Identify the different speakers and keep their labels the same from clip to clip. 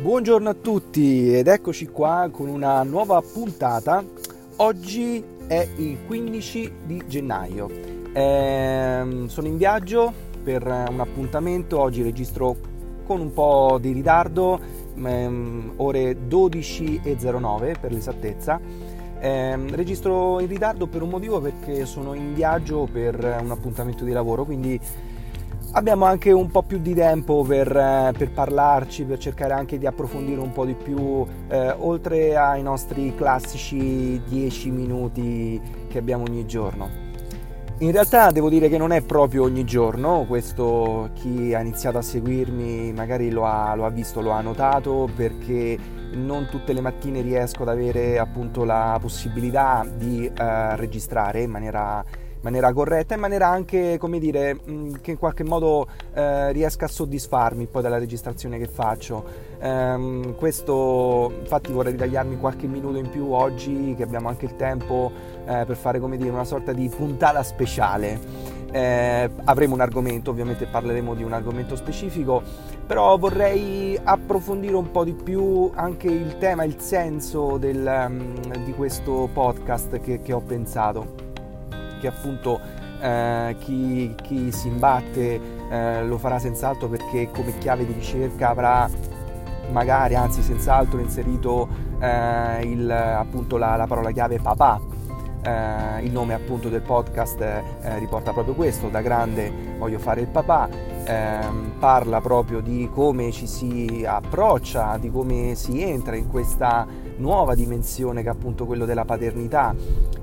Speaker 1: Buongiorno a tutti ed eccoci qua con una nuova puntata. Oggi è il 15 di gennaio. Ehm, sono in viaggio per un appuntamento, oggi registro con un po' di ritardo, ehm, ore 12.09 per l'esattezza. Ehm, registro in ritardo per un motivo perché sono in viaggio per un appuntamento di lavoro, quindi abbiamo anche un po' più di tempo per, eh, per, parlarci, per cercare anche di approfondire un po' di più, eh, oltre ai nostri classici 10 minuti che abbiamo ogni giorno. In realtà devo dire che non è proprio ogni giorno, questo chi ha iniziato a seguirmi magari lo ha, lo ha visto, lo ha notato, perché non tutte le mattine riesco ad avere appunto la possibilità di eh, registrare in maniera maniera corretta, in maniera anche, come dire, mm, che in qualche modo eh, riesca a soddisfarmi poi dalla registrazione che faccio. Um, questo infatti vorrei ritagliarmi qualche minuto in più oggi che abbiamo anche il tempo eh, per fare come dire una sorta di puntata speciale. Eh, avremo un argomento, ovviamente parleremo di un argomento specifico, però vorrei approfondire un po' di più anche il tema, il senso del, um, di questo podcast che, che ho pensato che appunto eh, chi, chi, si imbatte eh, lo farà senz'altro perché come chiave di ricerca avrà magari, anzi senz'altro inserito eh, il, appunto la, la, parola chiave papà. Eh, il nome appunto del podcast eh, riporta proprio questo, da grande voglio fare il papà, ehm, parla proprio di come ci si approccia, di come si entra in questa nuova dimensione che è appunto quello della paternità,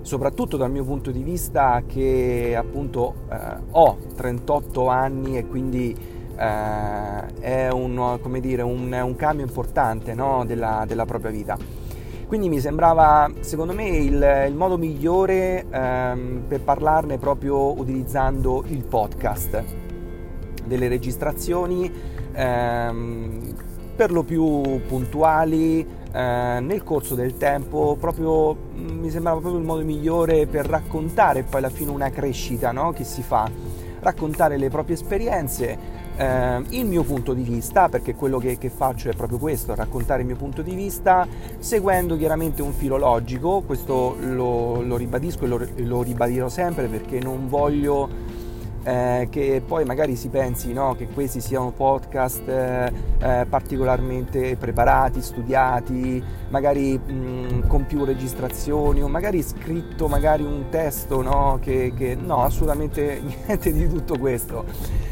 Speaker 1: soprattutto dal mio punto di vista che appunto eh, ho 38 anni e quindi eh, è un, dire, un, un, cambio importante no? della, della, propria vita. Quindi mi sembrava, secondo me, il, il modo migliore ehm, per parlarne proprio utilizzando il podcast, delle registrazioni ehm, per lo più puntuali, eh, nel corso del tempo proprio mm, mi sembrava proprio il modo migliore per raccontare poi alla fine una crescita no? che si fa raccontare le proprie esperienze. Eh, il mio punto di vista perché quello che, che, faccio è proprio questo raccontare il mio punto di vista seguendo chiaramente un filo logico questo lo, lo ribadisco e lo, lo ribadirò sempre perché non voglio eh, che poi magari si pensi no, che questi siano podcast eh, eh, particolarmente preparati, studiati, magari mh, con più registrazioni o magari scritto magari un testo no, che, che no, assolutamente niente di tutto questo.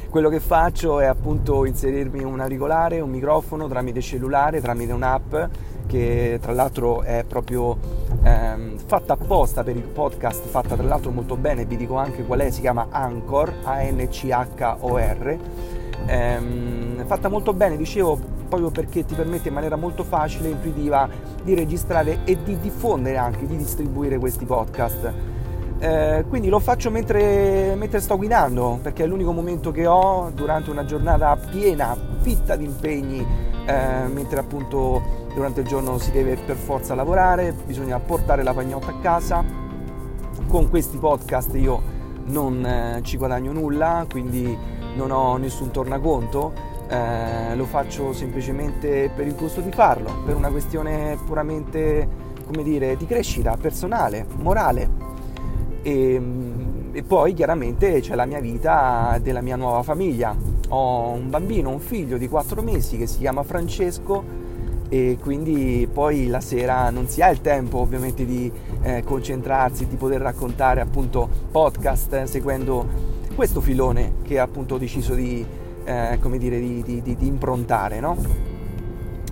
Speaker 1: Quello che faccio è appunto inserirmi un auricolare, un microfono tramite cellulare, tramite un'app che tra l'altro è proprio ehm, fatta apposta per il podcast, fatta tra l'altro molto bene, vi dico anche qual è, si chiama Anchor, A-N-C-H-O-R, ehm, fatta molto bene, dicevo proprio perché ti permette in maniera molto facile e intuitiva di registrare e di diffondere anche, di distribuire questi podcast. Eh, quindi lo faccio mentre, mentre, sto guidando perché è l'unico momento che ho durante una giornata piena, fitta di impegni, eh, mentre appunto durante il giorno si deve per forza lavorare, bisogna portare la pagnotta a casa. Con questi podcast io non eh, ci guadagno nulla, quindi non ho nessun tornaconto, eh, lo faccio semplicemente per il gusto di farlo, per una questione puramente, come dire, di crescita personale, morale. E, e poi chiaramente c'è la mia vita della mia nuova famiglia. Ho un bambino, un figlio di 4 mesi che si chiama Francesco e quindi poi la sera non si ha il tempo ovviamente di eh, concentrarsi, di poter raccontare appunto podcast eh, seguendo questo filone che appunto ho deciso di, eh, come dire, di, di, di improntare, no?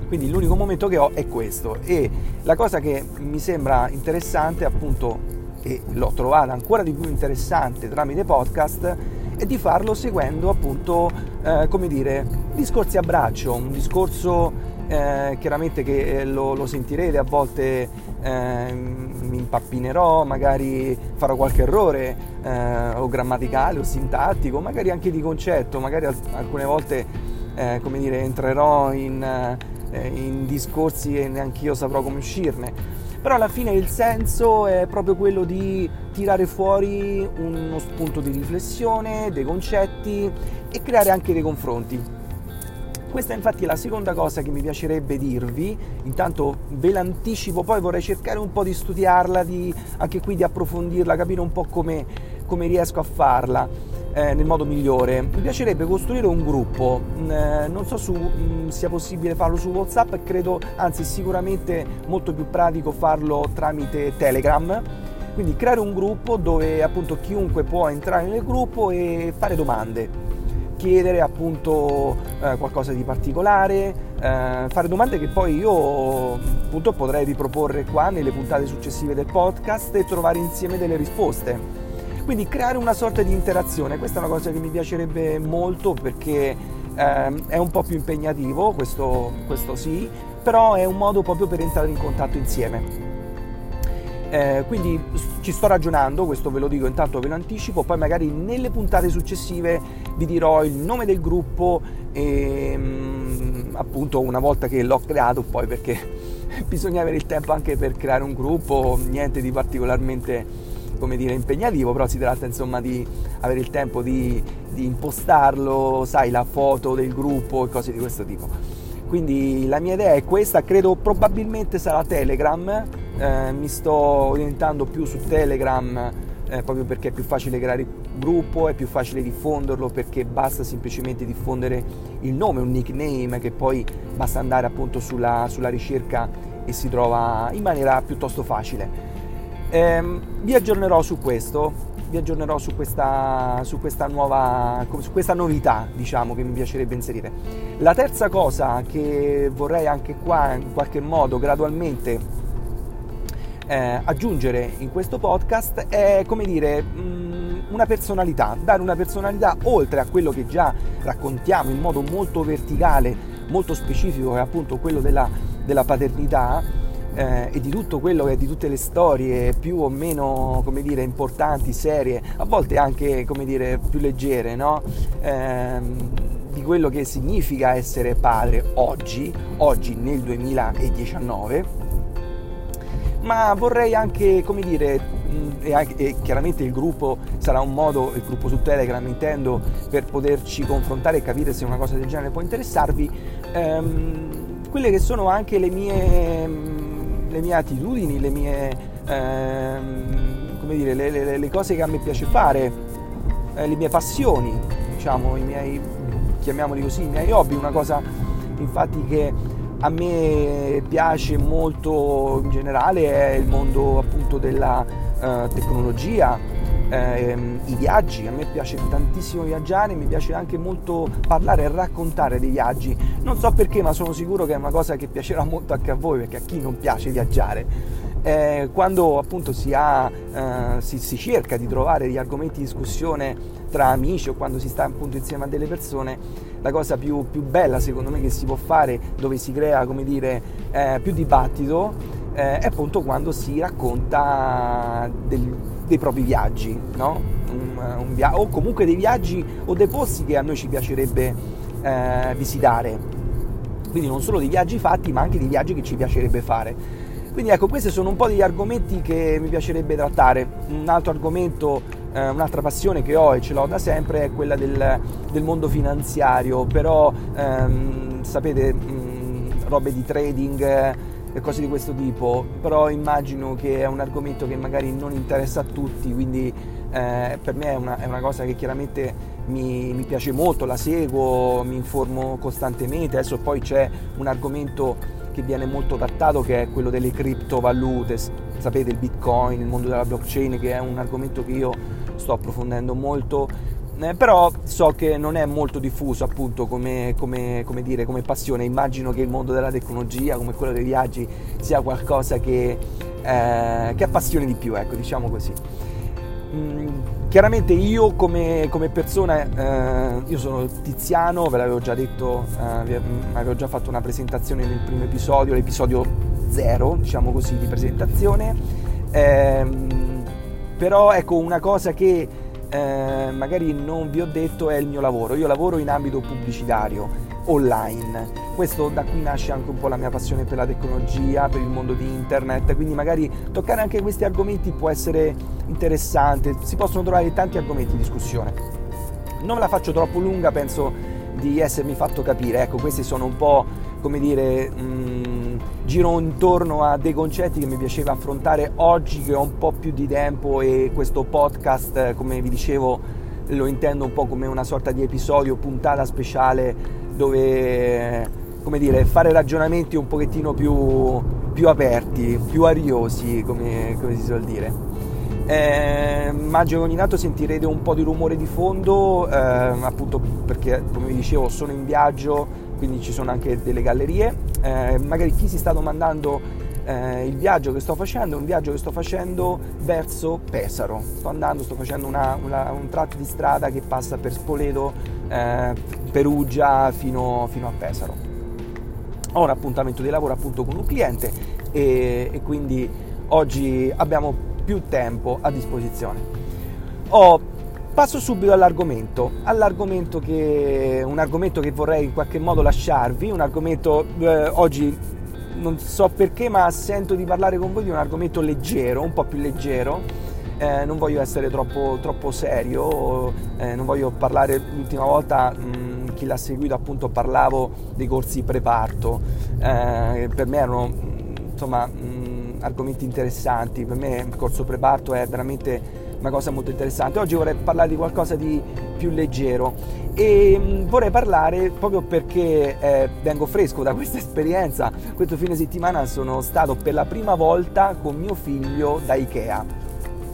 Speaker 1: Quindi l'unico momento che ho è questo e la cosa che mi sembra interessante appunto e l'ho trovata ancora di più interessante tramite podcast è di farlo seguendo appunto eh, come dire discorsi a braccio, un discorso eh, chiaramente che eh, lo, lo, sentirete, a volte eh, mi impappinerò, magari farò qualche errore eh, o grammaticale o sintattico, magari anche di concetto, magari alcune volte eh, come dire, entrerò in, in discorsi e neanche io saprò come uscirne. Però alla fine il senso è proprio quello di tirare fuori uno spunto di riflessione, dei concetti e creare anche dei confronti questa infatti è la seconda cosa che mi piacerebbe dirvi, intanto ve l'anticipo, poi vorrei cercare un po' di studiarla, di, anche qui di approfondirla, capire un po' come, come riesco a farla. Eh, nel modo migliore. Mi piacerebbe costruire un gruppo, mm, eh, non so se mm, sia possibile farlo su WhatsApp, credo, anzi sicuramente molto più pratico farlo tramite Telegram. Quindi creare un gruppo dove appunto chiunque può entrare nel gruppo e fare domande, chiedere appunto eh, qualcosa di particolare, eh, fare domande che poi io appunto potrei riproporre qua nelle puntate successive del podcast e trovare insieme delle risposte. Quindi creare una sorta di interazione, questa è una cosa che mi piacerebbe molto perché ehm, è un po' più impegnativo, questo, questo sì, però è un modo proprio per entrare in contatto insieme. Eh, quindi ci sto ragionando, questo ve lo dico intanto ve lo anticipo, poi magari nelle puntate successive vi dirò il nome del gruppo e mm, appunto una volta che l'ho creato poi perché bisogna avere il tempo anche per creare un gruppo, niente di particolarmente come dire, impegnativo, però si tratta insomma di avere il tempo di, di impostarlo, sai, la foto del gruppo e cose di questo tipo. Quindi la mia idea è questa, credo probabilmente sarà Telegram, eh, mi sto orientando più su Telegram eh, proprio perché è più facile creare gruppo, è più facile diffonderlo perché basta semplicemente diffondere il nome, un nickname che poi basta andare appunto sulla, sulla ricerca e si trova in maniera piuttosto facile. Eh, vi aggiornerò su questo, vi aggiornerò su questa, su questa, nuova, su questa novità, diciamo, che mi piacerebbe inserire. La terza cosa che vorrei anche qua in qualche modo gradualmente eh, aggiungere in questo podcast è, come dire, mh, mm, una personalità, dare una personalità oltre a quello che già raccontiamo in modo molto verticale, molto specifico, che è appunto quello della, della paternità eh, e di tutto quello che è di tutte le storie più o meno come dire importanti, serie, a volte anche come dire più leggere, no? Eh, di quello che significa essere padre oggi, oggi nel 2019 ma vorrei anche, come dire, e, anche, e, chiaramente il gruppo sarà un modo, il gruppo su Telegram intendo, per poterci confrontare e capire se una cosa del genere può interessarvi, ehm, quelle che sono anche le mie le mie attitudini, le mie, ehm, come dire, le, le, le, cose che a me piace fare, eh, le mie passioni, diciamo, i miei, chiamiamoli così, i miei hobby, una cosa infatti che a me piace molto in generale è il mondo appunto della eh, tecnologia, ehm, i viaggi, a me piace tantissimo viaggiare, mi piace anche molto parlare e raccontare dei viaggi, non so perché ma sono sicuro che è una cosa che piacerà molto anche a voi perché a chi non piace viaggiare. Eh, quando appunto si, ha, eh, si, si, cerca di trovare degli argomenti di discussione tra amici o quando si sta appunto insieme a delle persone, la cosa più, più bella secondo me che si può fare, dove si crea come dire eh, più dibattito, eh, è appunto quando si racconta del, dei propri viaggi, no? un, un via- o comunque dei viaggi o dei posti che a noi ci piacerebbe eh, visitare. Quindi non solo dei viaggi fatti, ma anche dei viaggi che ci piacerebbe fare. Quindi ecco, questi sono un po' degli argomenti che mi piacerebbe trattare. Un altro argomento, eh, un'altra passione che ho e ce l'ho da sempre è quella del, del mondo finanziario, però ehm, sapete, mh, robe di trading e cose di questo tipo, però immagino che è un argomento che magari non interessa a tutti, quindi eh, per me è una, è una, cosa che chiaramente mi, mi, piace molto, la seguo, mi informo costantemente, adesso poi c'è un argomento che viene molto trattato che è quello delle criptovalute, sapete il bitcoin, il mondo della blockchain che è un argomento che io sto approfondendo molto. Eh, però so che non è molto diffuso appunto come, come, come, dire, come passione, immagino che il mondo della tecnologia come quello dei viaggi sia qualcosa che, eh, che appassioni di più, ecco diciamo così. Mm, chiaramente io come, come persona, eh, io sono Tiziano, ve l'avevo già detto, eh, avevo già fatto una presentazione nel primo episodio, l'episodio zero, diciamo così, di presentazione, ehm, però ecco una cosa che eh, magari non vi ho detto è il mio lavoro. Io lavoro in ambito pubblicitario, online. Questo da qui nasce anche un po' la mia passione per la tecnologia, per il mondo di internet, quindi magari toccare anche questi argomenti può essere interessante, si possono trovare tanti argomenti di discussione. Non la faccio troppo lunga, penso di essermi fatto capire. Ecco, questi sono un po', come dire, mh, mm, giro intorno a dei concetti che mi piaceva affrontare oggi che ho un po' più di tempo e questo podcast, come vi dicevo, lo intendo un po' come una sorta di episodio, puntata speciale dove come dire, fare ragionamenti un pochettino più, più aperti, più ariosi, come, come si suol dire. Eh, immagino che ogni tanto sentirete un po' di rumore di fondo, eh, appunto perché come vi dicevo sono in viaggio, quindi ci sono anche delle gallerie. Eh, magari chi si sta domandando eh, il viaggio che sto facendo è un viaggio che sto facendo verso Pesaro. Sto andando, sto facendo una, una, un tratto di strada che passa per Spoleto, eh, Perugia fino, fino, a Pesaro. Ho un appuntamento di lavoro appunto con un cliente e, e quindi oggi abbiamo più tempo a disposizione. Oh, passo subito all'argomento, all'argomento che, un argomento che vorrei in qualche modo lasciarvi, un argomento eh, oggi non so perché ma sento di parlare con voi di un argomento leggero, un po' più leggero. Eh, non voglio essere troppo, troppo serio, eh, non voglio parlare l'ultima volta, mh, chi l'ha seguito appunto parlavo dei corsi preparto, eh, per me erano insomma mh, argomenti interessanti, per me il corso preparto è veramente una cosa molto interessante. Oggi vorrei parlare di qualcosa di più leggero e mm, vorrei parlare proprio perché eh, vengo fresco da questa esperienza. Questo fine settimana sono stato per la prima volta con mio figlio da Ikea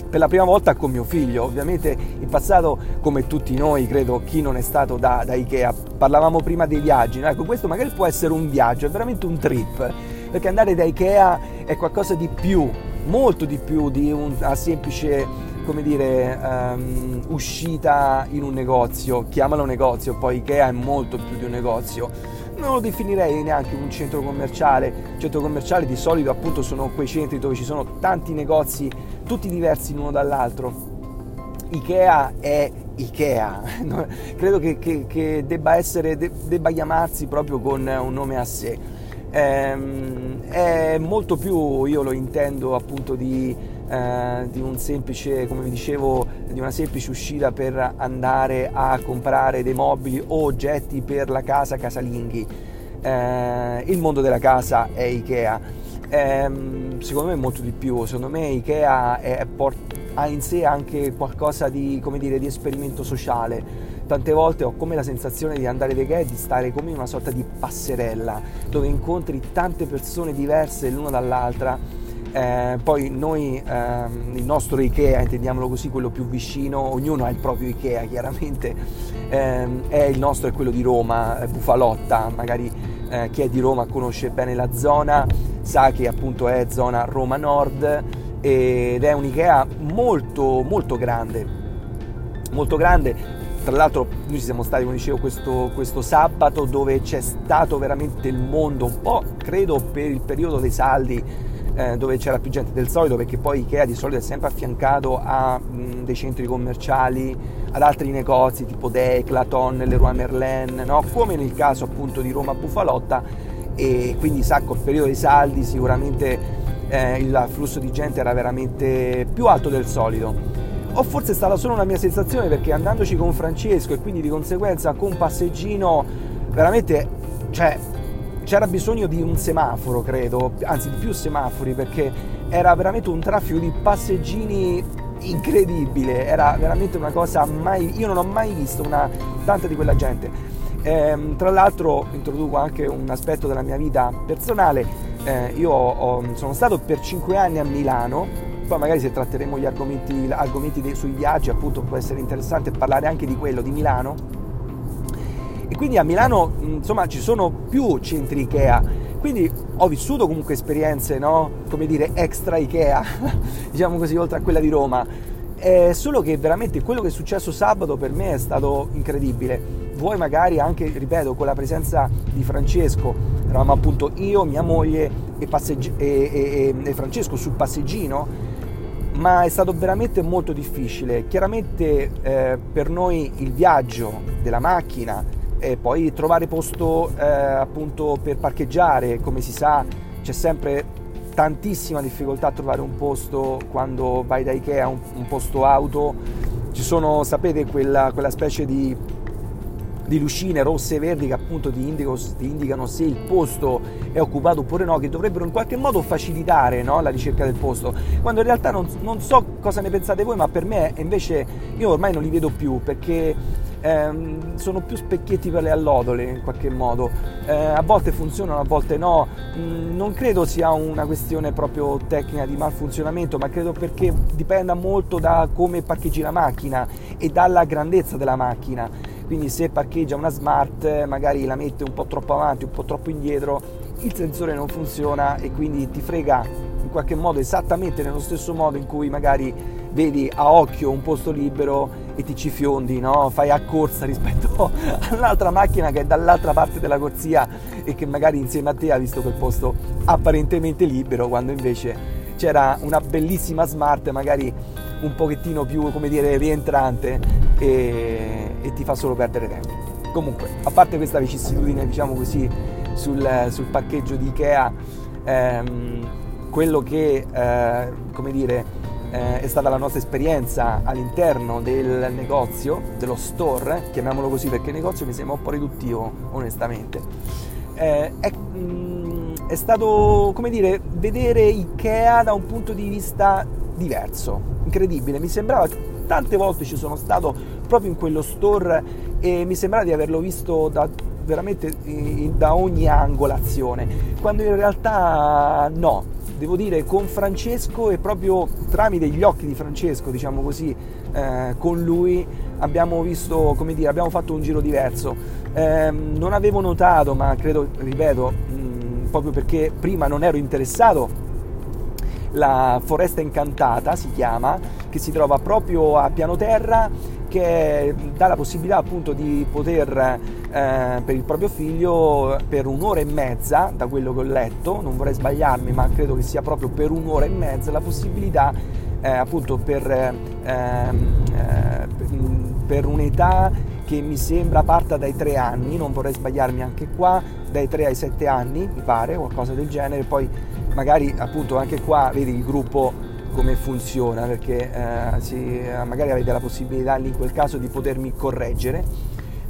Speaker 1: per la prima volta con mio figlio. Ovviamente in passato, come tutti noi, credo chi non è stato da, da Ikea, parlavamo prima dei viaggi. No? Ecco, questo magari può essere un viaggio, è veramente un trip perché andare da Ikea è qualcosa di più, molto di più di una semplice come dire, um, uscita in un negozio, chiamalo negozio, poi Ikea è molto più di un negozio. Non lo definirei neanche un centro commerciale. Centro commerciale di solito appunto sono quei centri dove ci sono tanti negozi, tutti diversi l'uno dall'altro. Ikea è Ikea, credo che, che, che debba, essere, debba chiamarsi proprio con un nome a sé ehm, è molto più, io lo intendo appunto di, eh, di, un semplice, dicevo, di una semplice uscita per andare a comprare dei mobili o oggetti per la casa casalinghi. Eh, il mondo della casa è Ikea. Eh, secondo me è molto di più, secondo me Ikea è, ha in sé anche qualcosa di, dire, di esperimento sociale tante volte ho come la sensazione di andare da Ikea e di stare come in una sorta di passerella dove incontri tante persone diverse l'una dall'altra. Eh, poi noi, ehm, il nostro Ikea, intendiamolo così, quello più vicino, ognuno ha il proprio Ikea chiaramente, ehm, è il nostro è quello di Roma, Bufalotta, magari eh, chi è di Roma conosce bene la zona, sa che appunto è zona Roma Nord ed è un Ikea molto molto grande, molto grande. Tra l'altro noi ci siamo stati, come dicevo, questo, questo, sabato dove c'è stato veramente il mondo, un po' credo per il periodo dei saldi, eh, dove c'era più gente del solito, perché poi Ikea di solito è sempre affiancato a mh, dei centri commerciali, ad altri negozi tipo Declaton, Leroy Merlin, no? come nel caso appunto di Roma Bufalotta, e quindi sa col periodo dei saldi sicuramente eh, il flusso di gente era veramente più alto del solito o forse è stata solo una mia sensazione perché andandoci con Francesco e quindi di conseguenza con passeggino veramente cioè, c'era bisogno di un semaforo credo anzi di più semafori perché era veramente un traffico di passeggini incredibile. Era veramente una cosa mai io non ho mai visto una, tanta di quella gente. Eh, tra l'altro introduco anche un aspetto della mia vita personale. Eh, io ho, sono stato per 5 anni a Milano poi magari se tratteremo gli argomenti, argomenti dei, sui viaggi appunto può essere interessante parlare anche di quello di Milano e quindi a Milano insomma ci sono più centri Ikea quindi ho vissuto comunque esperienze no? come dire extra Ikea diciamo così oltre a quella di Roma è solo che veramente quello che è successo sabato per me è stato incredibile voi magari anche ripeto con la presenza di Francesco eravamo appunto io, mia moglie e, passeggi- e, e, e Francesco sul passeggino ma è stato veramente molto difficile. Chiaramente eh, per noi il viaggio della macchina e poi trovare posto eh, appunto per parcheggiare, come si sa, c'è sempre tantissima difficoltà a trovare un posto quando vai da Ikea, un, un posto auto. Ci sono, sapete, quella, quella specie di di lucine rosse e verdi che appunto ti, indico, ti, indicano se il posto è occupato oppure no, che dovrebbero in qualche modo facilitare no, la ricerca del posto, quando in realtà non, non, so cosa ne pensate voi, ma per me invece io ormai non li vedo più perché ehm, sono più specchietti per le allodole in qualche modo, eh, a volte funzionano, a volte no, mm, non credo sia una questione proprio tecnica di malfunzionamento, ma credo perché dipenda molto da come parcheggi la macchina e dalla grandezza della macchina. Quindi se parcheggia una smart magari la mette un po' troppo avanti, un po' troppo indietro, il sensore non funziona e quindi ti frega in qualche modo esattamente nello stesso modo in cui magari vedi a occhio un posto libero e ti ci fiondi, no? fai a corsa rispetto all'altra macchina che è dall'altra parte della corsia e che magari insieme a te ha visto quel posto apparentemente libero quando invece c'era una bellissima smart magari un pochettino più come dire rientrante e, e ti fa solo perdere tempo. Comunque, a parte questa vicissitudine, diciamo così, sul, sul parcheggio di Ikea, ehm, quello che, eh, come dire, eh, è stata la nostra esperienza all'interno del negozio, dello store, chiamiamolo così perché il negozio mi sembra un po' riduttivo, onestamente. Eh, è, mh, mm, è stato, come dire, vedere Ikea da un punto di vista diverso, incredibile, mi sembrava tante volte ci sono stato proprio in quello store e mi sembrava di averlo visto da veramente da ogni angolazione, quando in realtà no, devo dire con Francesco e proprio tramite gli occhi di Francesco, diciamo così, eh, con lui abbiamo visto, come dire, abbiamo fatto un giro diverso. Eh, non avevo notato, ma credo, ripeto, mh, proprio perché prima non ero interessato la Foresta Incantata si chiama, che si trova proprio a piano terra, che dà la possibilità appunto di poter eh, per il proprio figlio per un'ora e mezza, da quello che ho letto, non vorrei sbagliarmi, ma credo che sia proprio per un'ora e mezza la possibilità eh, appunto per, ehm, eh, per un'età che mi sembra parta dai tre anni, non vorrei sbagliarmi anche qua, dai tre ai sette anni mi pare, qualcosa del genere, poi magari appunto anche qua vedi il gruppo come funziona perché eh, si, magari avete la possibilità lì in quel caso di potermi correggere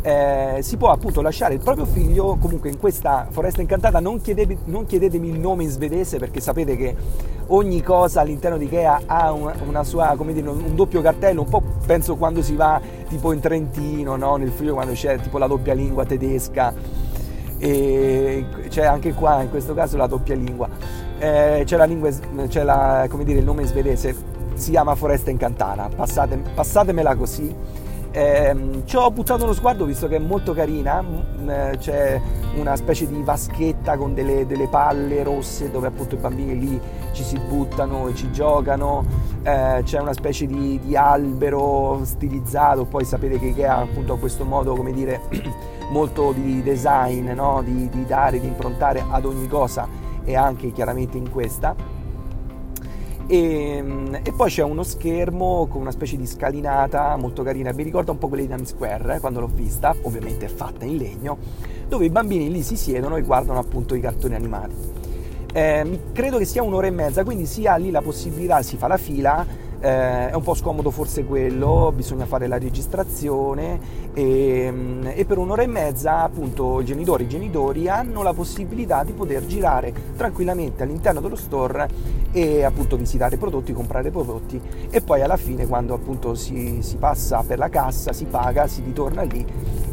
Speaker 1: eh, si può appunto lasciare il proprio figlio comunque in questa foresta incantata non, chiedete, non chiedetemi il nome in svedese perché sapete che ogni cosa all'interno di Ikea ha una, sua, come dire, un doppio cartello, un po' penso quando si va tipo in Trentino, no? nel Friuli quando c'è tipo la doppia lingua tedesca e c'è anche qua in questo caso la doppia lingua eh, c'è, la lingua, c'è la, come dire, il nome svedese, si chiama Foresta Incantana, Passate, passatemela così. Eh, ci ho buttato uno sguardo visto che è molto carina, mm, eh, c'è una specie di vaschetta con delle, delle, palle rosse dove appunto i bambini lì ci si buttano e ci giocano, eh, c'è una specie di, di, albero stilizzato, poi sapete che Ikea appunto ha questo modo come dire molto di design, no? di, di dare, di improntare ad ogni cosa e anche chiaramente in questa. E, e, poi c'è uno schermo con una specie di scalinata molto carina, mi ricorda un po' quella di Times Square eh, quando l'ho vista, ovviamente fatta in legno, dove i bambini lì si siedono e guardano appunto i cartoni animati. Eh, credo che sia un'ora e mezza, quindi si ha lì la possibilità, si fa la fila eh, è un po' scomodo forse quello, bisogna fare la registrazione e, mm, e, per un'ora e mezza appunto i genitori, i genitori hanno la possibilità di poter girare tranquillamente all'interno dello store e appunto visitare i prodotti, comprare prodotti e poi alla fine quando appunto si, si passa per la cassa, si paga, si ritorna lì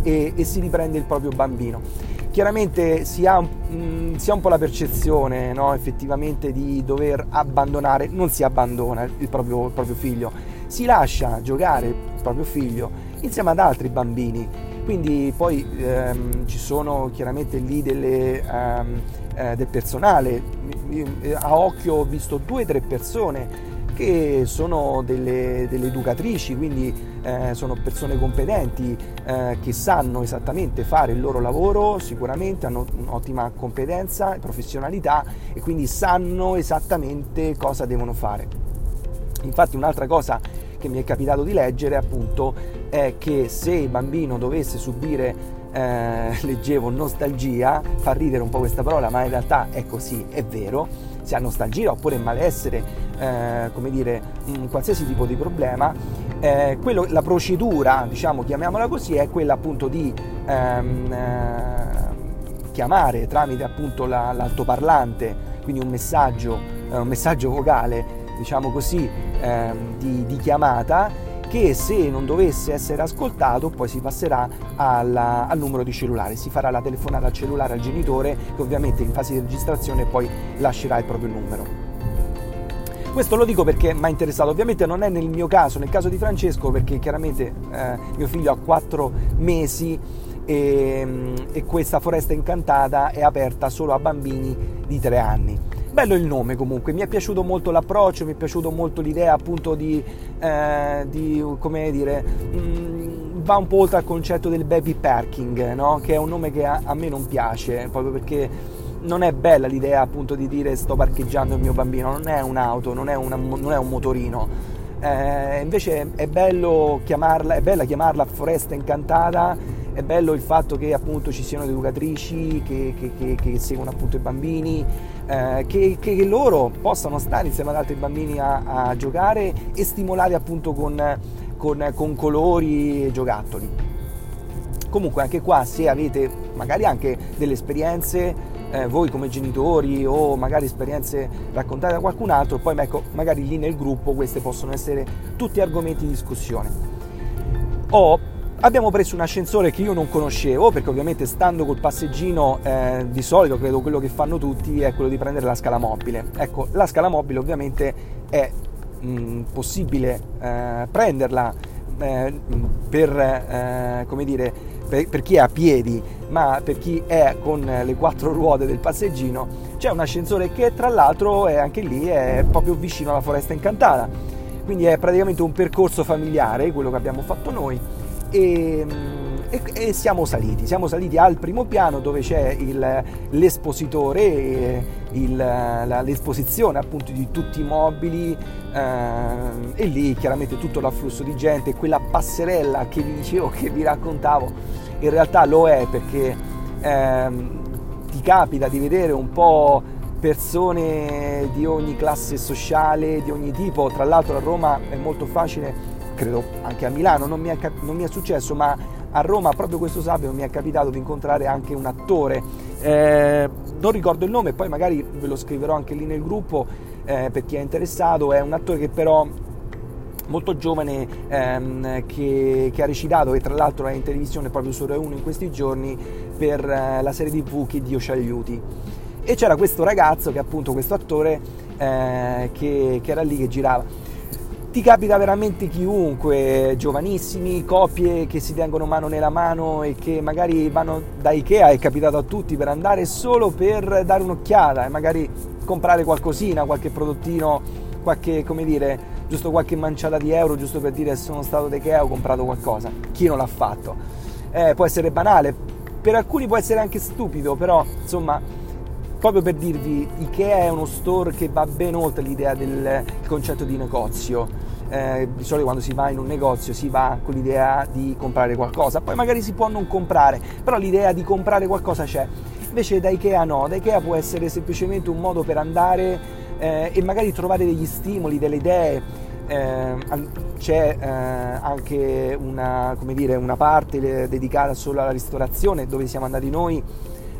Speaker 1: e, e si riprende il proprio bambino chiaramente si ha, mh, mm, si ha, un po' la percezione no, effettivamente di dover abbandonare, non si abbandona il proprio, il proprio, figlio, si lascia giocare il proprio figlio insieme ad altri bambini. Quindi poi ehm, ci sono chiaramente lì delle, ehm, eh, del personale, a occhio ho visto due o tre persone che sono delle, delle educatrici, quindi eh, sono persone competenti eh, che sanno esattamente fare il loro lavoro, sicuramente hanno un'ottima competenza e professionalità e quindi sanno esattamente cosa devono fare. Infatti un'altra cosa che mi è capitato di leggere appunto è che se il bambino dovesse subire eh, leggevo nostalgia, fa ridere un po' questa parola, ma in realtà è così, è vero, si ha nostalgia oppure malessere, eh, come dire, un qualsiasi tipo di problema, Eh, quello, la procedura, diciamo, chiamiamola così, è quella appunto di ehm, eh, chiamare tramite appunto la, l'altoparlante, quindi un messaggio, eh, un messaggio vocale, diciamo così, ehm, di, di chiamata che se non dovesse essere ascoltato poi si passerà alla, al numero di cellulare, si farà la telefonata al cellulare al genitore che ovviamente in fase di registrazione poi lascerà il proprio numero. Questo lo dico perché mi ha interessato, ovviamente non è nel mio caso, nel caso di Francesco perché chiaramente eh, mio figlio ha 4 mesi e, e questa foresta incantata è aperta solo a bambini di 3 anni bello il nome comunque, mi è piaciuto molto l'approccio, mi è piaciuto molto l'idea appunto di, eh, di come dire, mh, mm, va un po' oltre al concetto del baby parking, no? che è un nome che a, a me non piace, proprio perché non è bella l'idea appunto di dire sto parcheggiando il mio bambino, non è un'auto, non è, una, non è un motorino. Eh, invece è bello chiamarla, è bella chiamarla foresta incantata è bello il fatto che appunto ci siano educatrici che, che, che, che seguono appunto i bambini, eh, che, loro possano stare insieme ad altri bambini a, a giocare e stimolare appunto con, con, con colori e giocattoli. Comunque anche qua se avete magari anche delle esperienze eh, voi come genitori o magari esperienze raccontate da qualcun altro, poi ecco, magari lì nel gruppo queste possono essere tutti argomenti di discussione. Ho Abbiamo preso un ascensore che io non conoscevo perché ovviamente stando col passeggino eh, di solito credo quello che fanno tutti è quello di prendere la scala mobile. Ecco, la scala mobile ovviamente è mh, mm, possibile eh, prenderla eh, per, eh, come dire, per, per, chi è a piedi, ma per chi è con le quattro ruote del passeggino c'è un ascensore che tra l'altro è anche lì è proprio vicino alla foresta incantata. Quindi è praticamente un percorso familiare, quello che abbiamo fatto noi e, e, e, siamo saliti, siamo saliti al primo piano dove c'è il, l'espositore, il, la, l'esposizione appunto di tutti i mobili eh, e lì chiaramente tutto l'afflusso di gente, quella passerella che vi dicevo, che vi raccontavo, in realtà lo è perché eh, ti capita di vedere un po' persone di ogni classe sociale, di ogni tipo, tra l'altro a Roma è molto facile credo anche a Milano, non mi, è, non mi è successo, ma a Roma proprio questo sabato mi è capitato di incontrare anche un attore, eh, non ricordo il nome, poi magari ve lo scriverò anche lì nel gruppo eh, per chi è interessato, è un attore che però molto giovane ehm, che, che, ha recitato e tra l'altro è in televisione proprio su Rai 1 in questi giorni per eh, la serie tv Che Dio ci aiuti. E c'era questo ragazzo che appunto questo attore eh, che, che era lì che girava ti capita veramente chiunque, giovanissimi, coppie che si tengono mano nella mano e che magari vanno da Ikea, è capitato a tutti, per andare solo per dare un'occhiata e magari comprare qualcosina, qualche prodottino, qualche, come dire, giusto qualche manciata di euro, giusto per dire sono stato da Ikea ho comprato qualcosa. Chi non l'ha fatto? Eh, può essere banale, per alcuni può essere anche stupido, però insomma proprio per dirvi, Ikea è uno store che va ben oltre l'idea del concetto di negozio eh, di solito quando si va in un negozio si va con l'idea di comprare qualcosa, poi magari si può non comprare, però l'idea di comprare qualcosa c'è. Invece da Ikea no, da Ikea può essere semplicemente un modo per andare eh, e magari trovare degli stimoli, delle idee. Eh, c'è eh, anche una, dire, una parte dedicata solo alla ristorazione dove siamo andati noi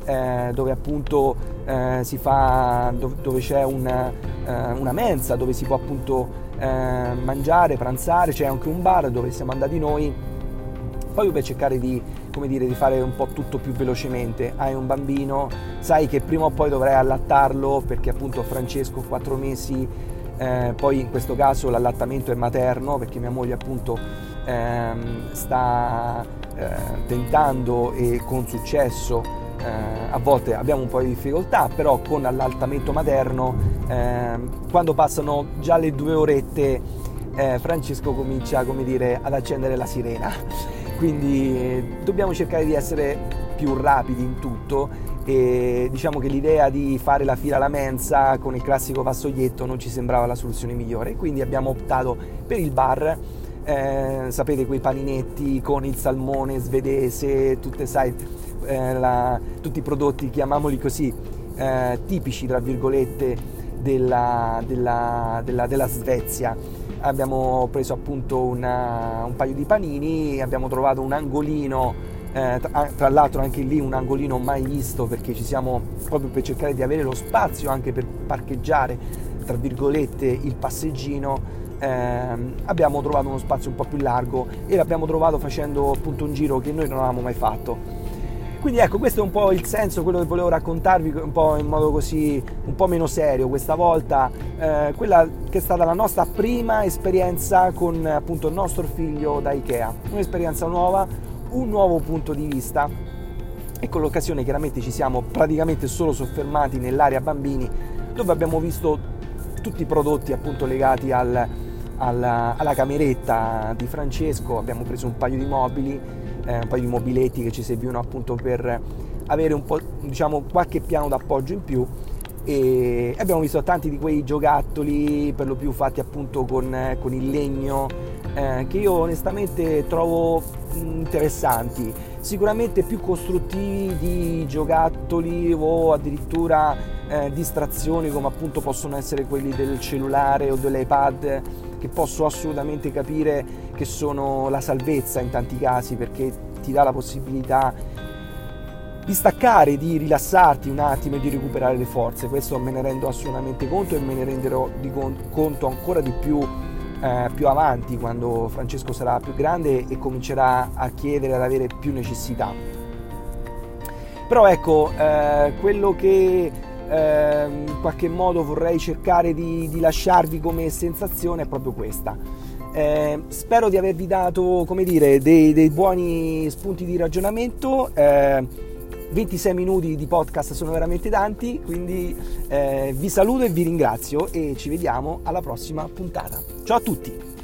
Speaker 1: eh, dove appunto eh, si fa, dove, dove c'è una, eh, una, mensa, dove si può appunto eh, mangiare, pranzare, c'è anche un bar dove siamo andati noi, proprio per cercare di, dire, di fare un po' tutto più velocemente. Hai un bambino, sai che prima o poi dovrai allattarlo perché appunto Francesco 4 mesi, eh, poi in questo caso l'allattamento è materno perché mia moglie appunto ehm, sta eh, tentando e con successo eh, a volte abbiamo un po' di difficoltà, però con l'allattamento materno, eh, quando passano già le due orette, eh, Francesco comincia come dire, ad accendere la sirena. Quindi eh, dobbiamo cercare di essere più rapidi in tutto e diciamo che l'idea di fare la fila alla mensa con il classico vassoietto non ci sembrava la soluzione migliore, quindi abbiamo optato per il bar. Eh, sapete quei paninetti con il salmone svedese, tutte sai, eh, la, tutti i prodotti, chiamiamoli così, eh, tipici, tra virgolette, della, della, della, della Svezia. Abbiamo preso appunto una, un paio di panini, abbiamo trovato un angolino, eh, tra, l'altro anche lì un angolino mai visto perché ci siamo proprio per cercare di avere lo spazio anche per parcheggiare, tra virgolette, il passeggino. Eh, abbiamo trovato uno spazio un po' più largo e l'abbiamo trovato facendo appunto un giro che noi non avevamo mai fatto quindi ecco, questo è un po' il senso, quello che volevo raccontarvi un po' in modo così, un po' meno serio questa volta, eh, quella che è stata la nostra prima esperienza con appunto il nostro figlio da Ikea, un'esperienza nuova, un nuovo punto di vista. E con l'occasione chiaramente ci siamo praticamente solo soffermati nell'area bambini dove abbiamo visto tutti i prodotti appunto legati al, alla, alla cameretta di Francesco, abbiamo preso un paio di mobili eh, un paio di mobiletti che ci servivano appunto per avere un po' diciamo qualche piano d'appoggio in più. E abbiamo visto tanti di quei giocattoli per lo più fatti appunto con, con il legno eh, che io onestamente trovo interessanti. Sicuramente più costruttivi di giocattoli o addirittura eh, distrazioni come appunto possono essere quelli del cellulare o dell'iPad che posso assolutamente capire che sono la salvezza in tanti casi perché ti dà la possibilità di staccare, di rilassarti un attimo e di recuperare le forze. Questo me ne rendo assolutamente conto e me ne renderò conto ancora di più eh, più avanti quando Francesco sarà più grande e comincerà a chiedere ad avere più necessità. Però ecco, eh, quello che eh, in qualche modo vorrei cercare di, di, lasciarvi come sensazione è proprio questa. Eh, spero di avervi dato, come dire, dei, dei buoni spunti di ragionamento. 26 eh, minuti di podcast sono veramente tanti, quindi eh, vi saluto e vi ringrazio e ci vediamo alla prossima puntata. Ciao a tutti!